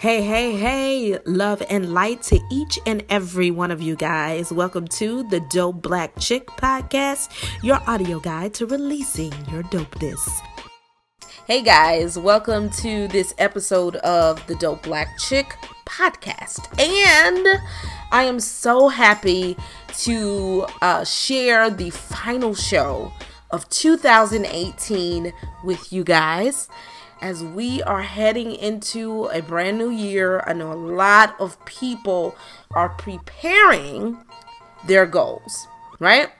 Hey, hey, hey, love and light to each and every one of you guys. Welcome to the Dope Black Chick Podcast, your audio guide to releasing your dopeness. Hey guys, welcome to this episode of the Dope Black Chick Podcast. And I am so happy to uh, share the final show of 2018 with you guys as we are heading into a brand new year. I know a lot of people are preparing their goals, right?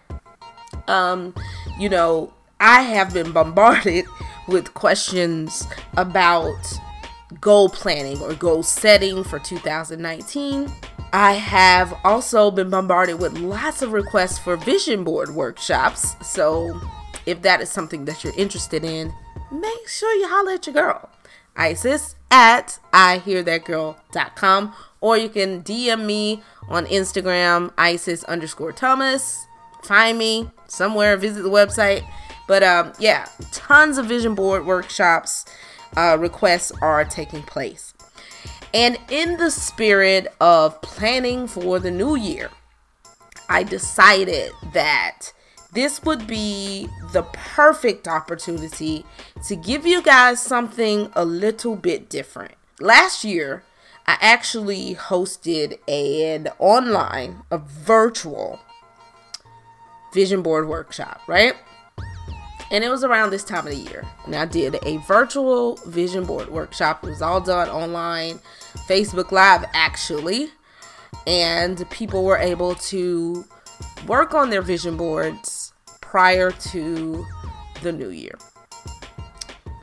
Um, you know, I have been bombarded with questions about goal planning or goal setting for 2019. I have also been bombarded with lots of requests for vision board workshops. So, if that is something that you're interested in, make sure you holler at your girl. Isis at IhearThatGirl.com or you can DM me on Instagram, Isis underscore Thomas. Find me somewhere, visit the website. But um, yeah, tons of vision board workshops uh, requests are taking place. And in the spirit of planning for the new year, I decided that this would be the perfect opportunity to give you guys something a little bit different. Last year, I actually hosted an online, a virtual vision board workshop, right? And it was around this time of the year. And I did a virtual vision board workshop. It was all done online, Facebook Live, actually. And people were able to work on their vision boards prior to the new year.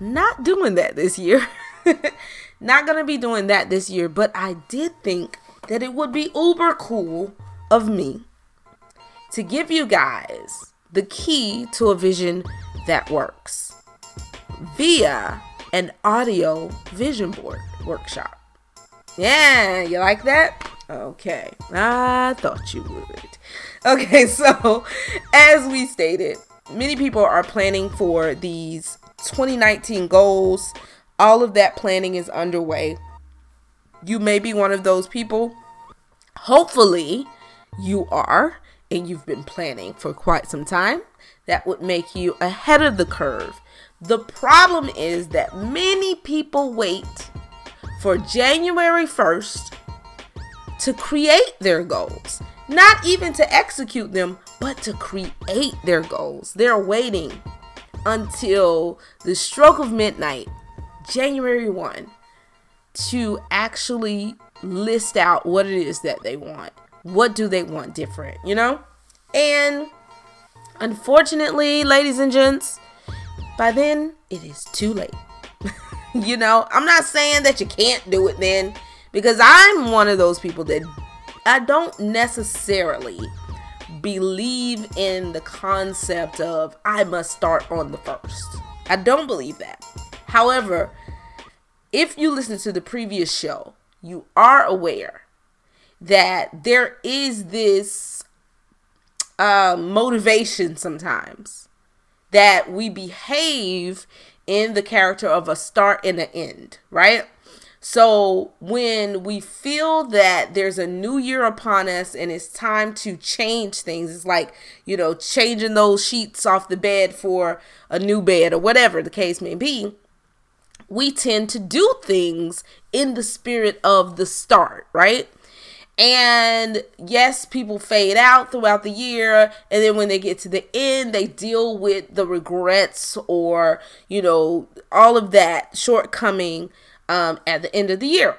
Not doing that this year. Not gonna be doing that this year, but I did think that it would be uber cool of me to give you guys the key to a vision that works via an audio vision board workshop. Yeah, you like that? Okay, I thought you would. Okay, so as we stated, many people are planning for these 2019 goals. All of that planning is underway. You may be one of those people. Hopefully, you are, and you've been planning for quite some time. That would make you ahead of the curve. The problem is that many people wait for January 1st to create their goals. Not even to execute them, but to create their goals. They're waiting until the stroke of midnight, January 1, to actually list out what it is that they want. What do they want different, you know? And unfortunately, ladies and gents, by then it is too late. you know, I'm not saying that you can't do it then because I'm one of those people that I don't necessarily believe in the concept of I must start on the first. I don't believe that. However, if you listen to the previous show, you are aware that there is this uh, motivation sometimes that we behave in the character of a start and an end, right? So when we feel that there's a new year upon us and it's time to change things, it's like, you know, changing those sheets off the bed for a new bed or whatever the case may be, we tend to do things in the spirit of the start, right? And yes, people fade out throughout the year. And then when they get to the end, they deal with the regrets or, you know, all of that shortcoming um, at the end of the year.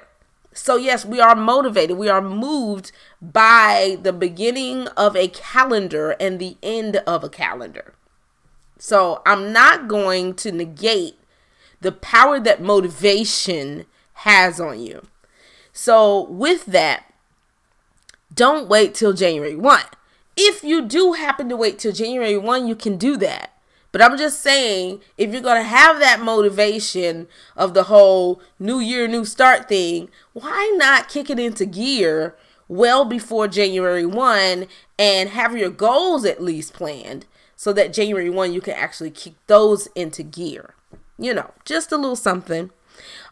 So, yes, we are motivated. We are moved by the beginning of a calendar and the end of a calendar. So, I'm not going to negate the power that motivation has on you. So, with that, don't wait till January 1. If you do happen to wait till January 1, you can do that. But I'm just saying, if you're going to have that motivation of the whole new year, new start thing, why not kick it into gear well before January 1 and have your goals at least planned so that January 1 you can actually kick those into gear? You know, just a little something.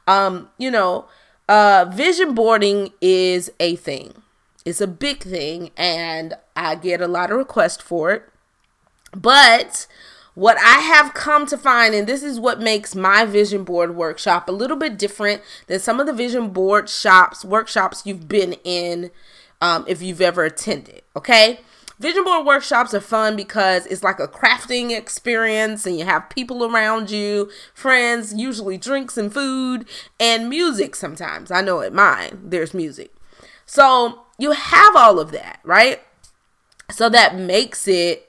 Um, you know, uh, vision boarding is a thing. It's a big thing, and I get a lot of requests for it. But what I have come to find, and this is what makes my vision board workshop a little bit different than some of the vision board shops, workshops you've been in, um, if you've ever attended. Okay. Vision board workshops are fun because it's like a crafting experience and you have people around you, friends, usually drinks and food, and music sometimes. I know at mine, there's music. So you have all of that, right? So that makes it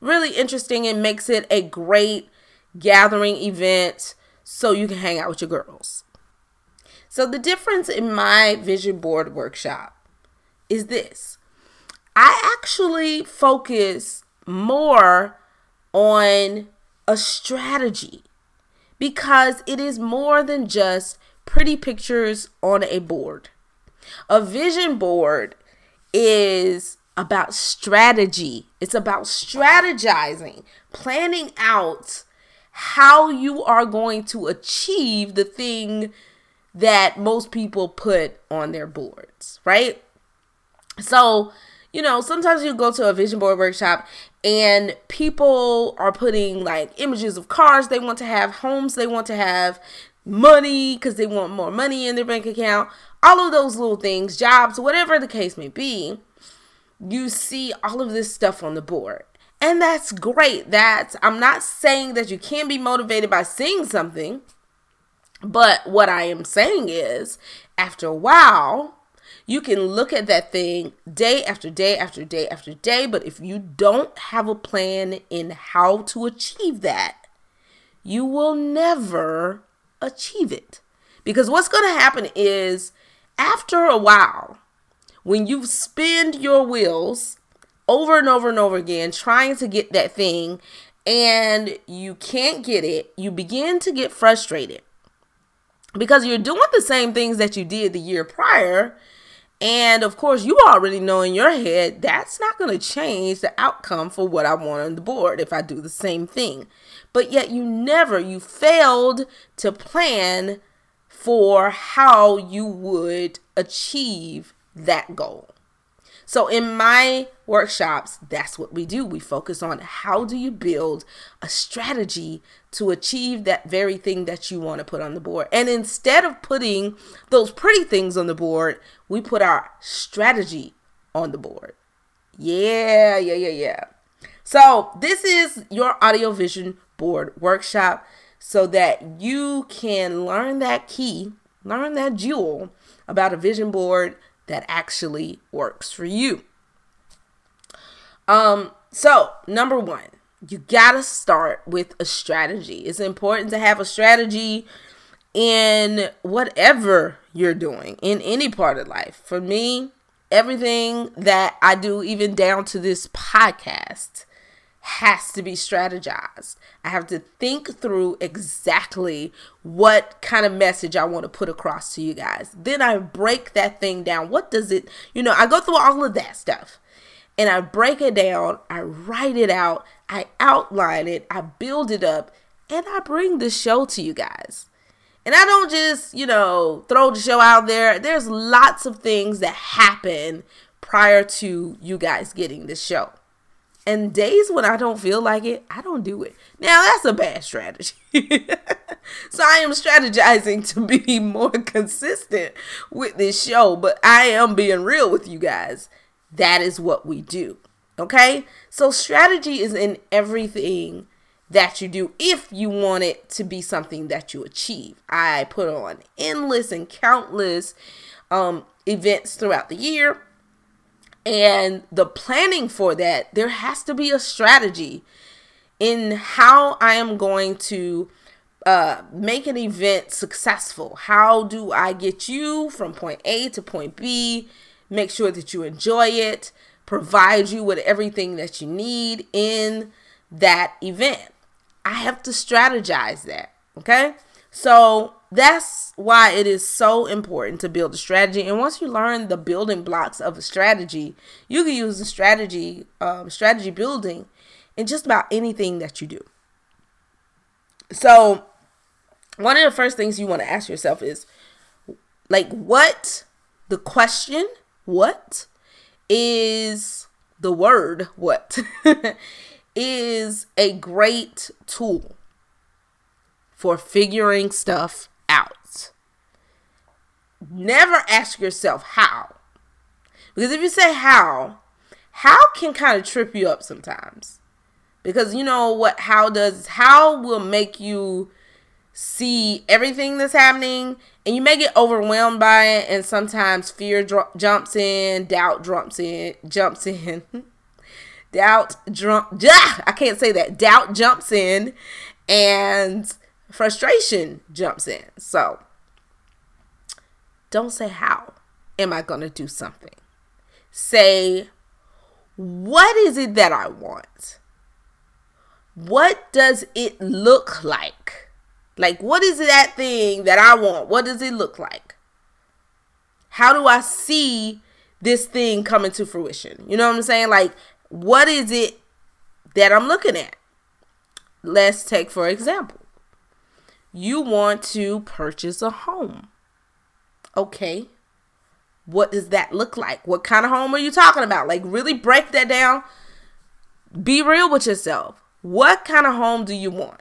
really interesting and makes it a great gathering event so you can hang out with your girls. So the difference in my vision board workshop is this. I actually focus more on a strategy because it is more than just pretty pictures on a board. A vision board is about strategy, it's about strategizing, planning out how you are going to achieve the thing that most people put on their boards, right? So, you know, sometimes you go to a vision board workshop and people are putting like images of cars they want to have, homes they want to have, money because they want more money in their bank account, all of those little things, jobs, whatever the case may be. You see all of this stuff on the board. And that's great. That's I'm not saying that you can't be motivated by seeing something. But what I am saying is after a while, you can look at that thing day after day after day after day, but if you don't have a plan in how to achieve that, you will never achieve it. Because what's going to happen is after a while, when you spin your wheels over and over and over again trying to get that thing and you can't get it, you begin to get frustrated because you're doing the same things that you did the year prior and of course, you already know in your head that's not going to change the outcome for what I want on the board if I do the same thing. But yet, you never, you failed to plan for how you would achieve that goal. So in my workshops, that's what we do. We focus on how do you build a strategy to achieve that very thing that you want to put on the board. And instead of putting those pretty things on the board, we put our strategy on the board. Yeah, yeah, yeah, yeah. So, this is your audio vision board workshop so that you can learn that key, learn that jewel about a vision board that actually works for you. Um, so number one, you gotta start with a strategy. It's important to have a strategy in whatever you're doing in any part of life. For me, everything that I do, even down to this podcast, has to be strategized. I have to think through exactly what kind of message I want to put across to you guys. Then I break that thing down. What does it, you know, I go through all of that stuff and I break it down, I write it out, I outline it, I build it up, and I bring the show to you guys. And I don't just, you know, throw the show out there. There's lots of things that happen prior to you guys getting the show. And days when I don't feel like it, I don't do it. Now that's a bad strategy. so I am strategizing to be more consistent with this show, but I am being real with you guys. That is what we do. Okay? So strategy is in everything that you do if you want it to be something that you achieve. I put on endless and countless um, events throughout the year and the planning for that, there has to be a strategy in how I am going to uh, make an event successful. How do I get you from point A to point B? Make sure that you enjoy it, provide you with everything that you need in that event. I have to strategize that. Okay. So that's why it is so important to build a strategy. And once you learn the building blocks of a strategy, you can use the strategy, um, strategy building in just about anything that you do. So, one of the first things you want to ask yourself is Like, what? The question, what is the word, what is a great tool for figuring stuff out. Never ask yourself how. Because if you say how, how can kind of trip you up sometimes. Because you know what how does how will make you see everything that's happening and you may get overwhelmed by it and sometimes fear dr- jumps in doubt jumps in jumps in doubt jump yeah, i can't say that doubt jumps in and frustration jumps in so don't say how am i going to do something say what is it that i want what does it look like like, what is that thing that I want? What does it look like? How do I see this thing coming to fruition? You know what I'm saying? Like, what is it that I'm looking at? Let's take, for example, you want to purchase a home. Okay. What does that look like? What kind of home are you talking about? Like, really break that down. Be real with yourself. What kind of home do you want?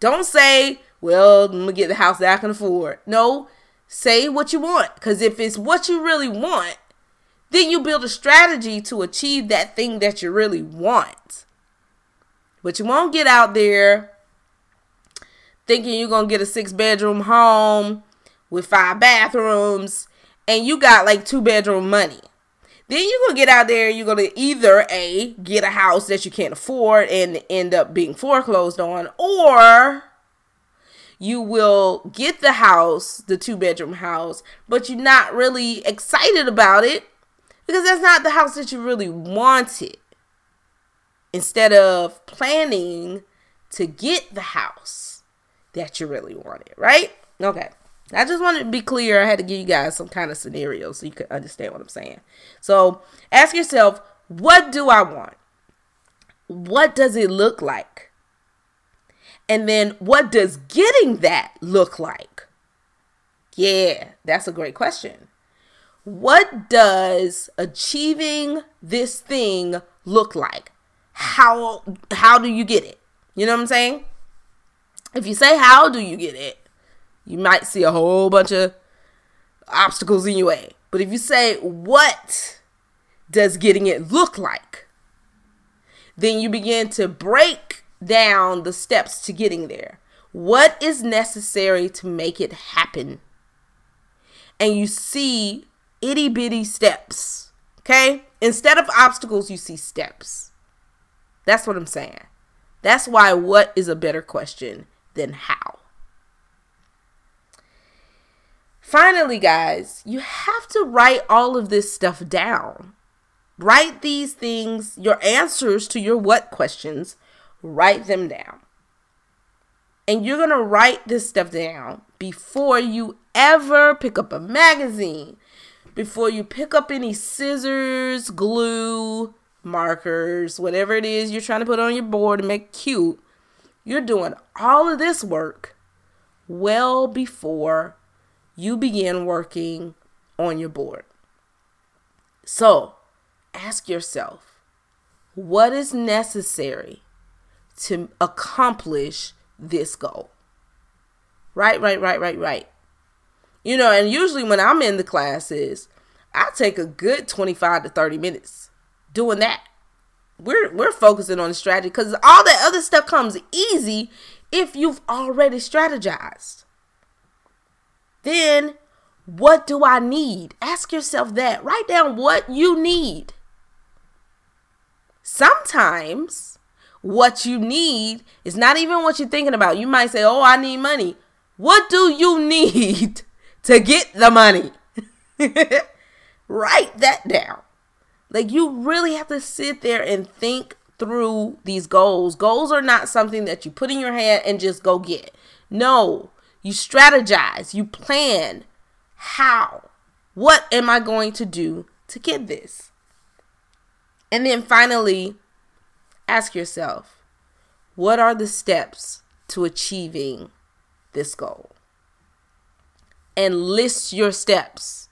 Don't say, well, I'm gonna get the house that I can afford. No, say what you want. Because if it's what you really want, then you build a strategy to achieve that thing that you really want. But you won't get out there thinking you're gonna get a six bedroom home with five bathrooms and you got like two bedroom money. Then you're gonna get out there, you're gonna either A, get a house that you can't afford and end up being foreclosed on, or you will get the house, the two bedroom house, but you're not really excited about it because that's not the house that you really wanted. Instead of planning to get the house that you really wanted, right? Okay. I just wanted to be clear. I had to give you guys some kind of scenario so you could understand what I'm saying. So ask yourself, what do I want? What does it look like? And then what does getting that look like? Yeah, that's a great question. What does achieving this thing look like? How how do you get it? You know what I'm saying? If you say how do you get it, you might see a whole bunch of obstacles in your way. But if you say what does getting it look like, then you begin to break down the steps to getting there. What is necessary to make it happen? And you see itty bitty steps. Okay? Instead of obstacles, you see steps. That's what I'm saying. That's why what is a better question than how. Finally, guys, you have to write all of this stuff down. Write these things, your answers to your what questions write them down. And you're going to write this stuff down before you ever pick up a magazine, before you pick up any scissors, glue, markers, whatever it is you're trying to put on your board to make cute. You're doing all of this work well before you begin working on your board. So ask yourself, what is necessary to accomplish this goal. Right, right, right, right, right. You know, and usually when I'm in the classes, I take a good 25 to 30 minutes doing that. We're we're focusing on the strategy cuz all that other stuff comes easy if you've already strategized. Then what do I need? Ask yourself that. Write down what you need. Sometimes what you need is not even what you're thinking about. You might say, Oh, I need money. What do you need to get the money? Write that down. Like, you really have to sit there and think through these goals. Goals are not something that you put in your head and just go get. No, you strategize, you plan. How? What am I going to do to get this? And then finally, ask yourself what are the steps to achieving this goal? and list your steps.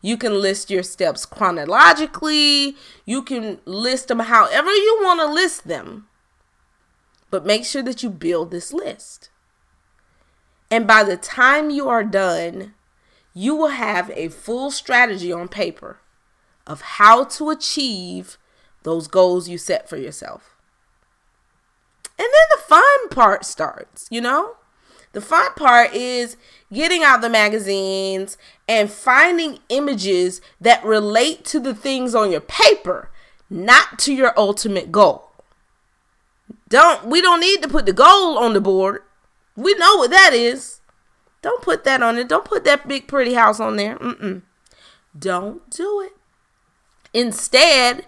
You can list your steps chronologically. You can list them however you want to list them. But make sure that you build this list. And by the time you are done, you will have a full strategy on paper of how to achieve those goals you set for yourself. And then the fun part starts, you know? The fun part is getting out the magazines and finding images that relate to the things on your paper, not to your ultimate goal. Don't we don't need to put the goal on the board. We know what that is. Don't put that on it. Don't put that big pretty house on there. Mm-mm. Don't do it. Instead,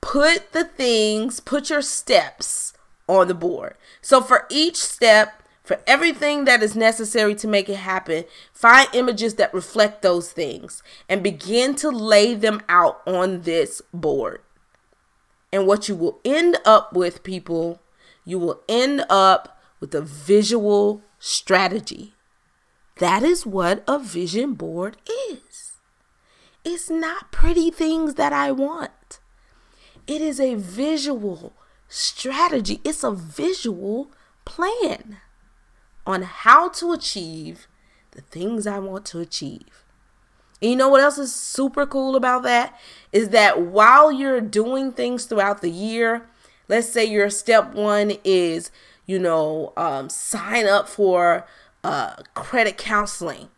put the things, put your steps on the board. So for each step, for everything that is necessary to make it happen, find images that reflect those things and begin to lay them out on this board. And what you will end up with, people, you will end up with a visual strategy. That is what a vision board is. It's not pretty things that I want, it is a visual strategy, it's a visual plan on how to achieve the things I want to achieve. And you know what else is super cool about that? Is that while you're doing things throughout the year, let's say your step one is, you know, um, sign up for uh, credit counseling.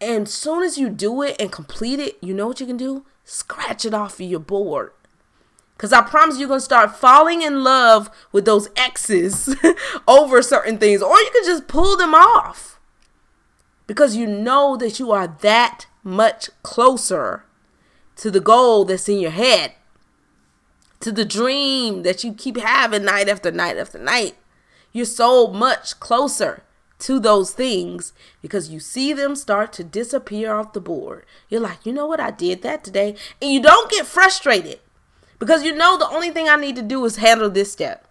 And soon as you do it and complete it, you know what you can do? Scratch it off of your board because I promise you're going to start falling in love with those X's over certain things. Or you can just pull them off. Because you know that you are that much closer to the goal that's in your head. To the dream that you keep having night after night after night. You're so much closer to those things because you see them start to disappear off the board. You're like, you know what? I did that today. And you don't get frustrated because you know the only thing I need to do is handle this step.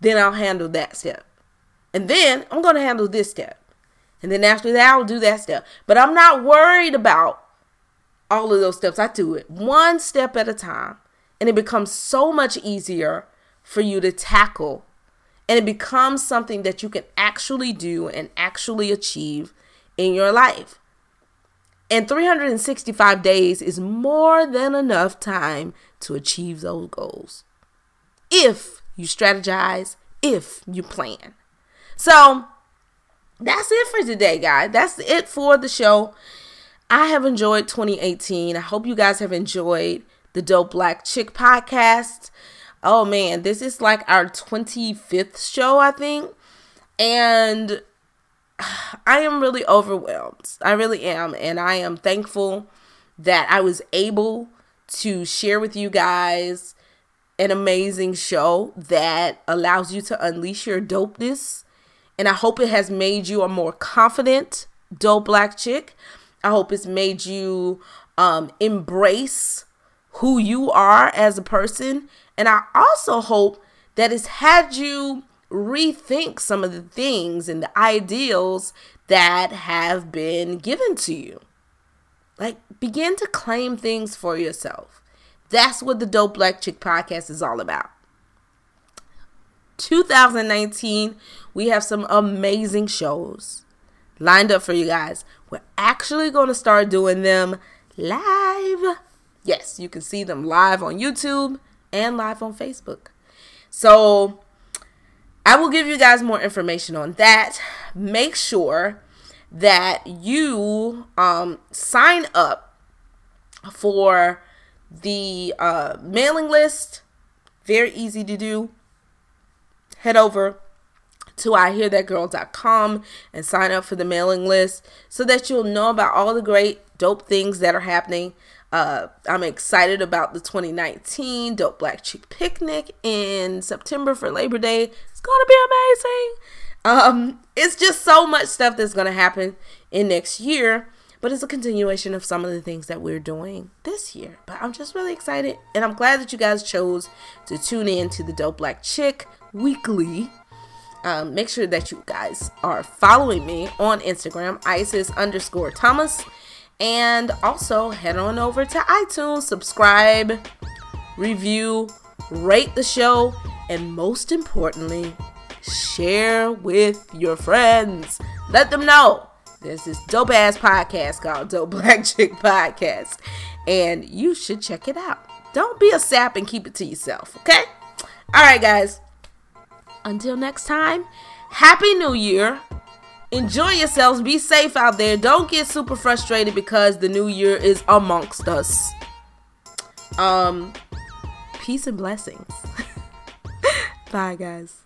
Then I'll handle that step. And then I'm going to handle this step. And then after that, I'll do that step. But I'm not worried about all of those steps. I do it one step at a time. And it becomes so much easier for you to tackle. And it becomes something that you can actually do and actually achieve in your life. And 365 days is more than enough time to achieve those goals. If you strategize, if you plan. So that's it for today, guys. That's it for the show. I have enjoyed 2018. I hope you guys have enjoyed the Dope Black Chick podcast. Oh man, this is like our 25th show, I think. And I am really overwhelmed. I really am. And I am thankful that I was able to share with you guys an amazing show that allows you to unleash your dopeness. And I hope it has made you a more confident dope black chick. I hope it's made you um, embrace who you are as a person. And I also hope that it's had you rethink some of the things and the ideals that have been given to you. Like, begin to claim things for yourself. That's what the Dope Black Chick podcast is all about. 2019, we have some amazing shows lined up for you guys. We're actually going to start doing them live. Yes, you can see them live on YouTube and live on Facebook. So, I will give you guys more information on that. Make sure that you um, sign up for the uh, mailing list. Very easy to do. Head over to ihearthatgirl.com and sign up for the mailing list so that you'll know about all the great dope things that are happening. Uh, I'm excited about the 2019 Dope Black Chick Picnic in September for Labor Day. It's to be amazing. Um, it's just so much stuff that's to happen in next year, but it's a continuation of some of the things that we're doing this year. But I'm just really excited, and I'm glad that you guys chose to tune in to the Dope Black Chick weekly. um, make sure that you guys are following me on Instagram, Isis underscore Thomas. And also head on over to iTunes, subscribe, review, rate the show, and most importantly, share with your friends. Let them know there's this dope ass podcast called Dope Black Chick Podcast, and you should check it out. Don't be a sap and keep it to yourself, okay? All right, guys. Until next time, Happy New Year. Enjoy yourselves. Be safe out there. Don't get super frustrated because the new year is amongst us. Um, peace and blessings. Bye, guys.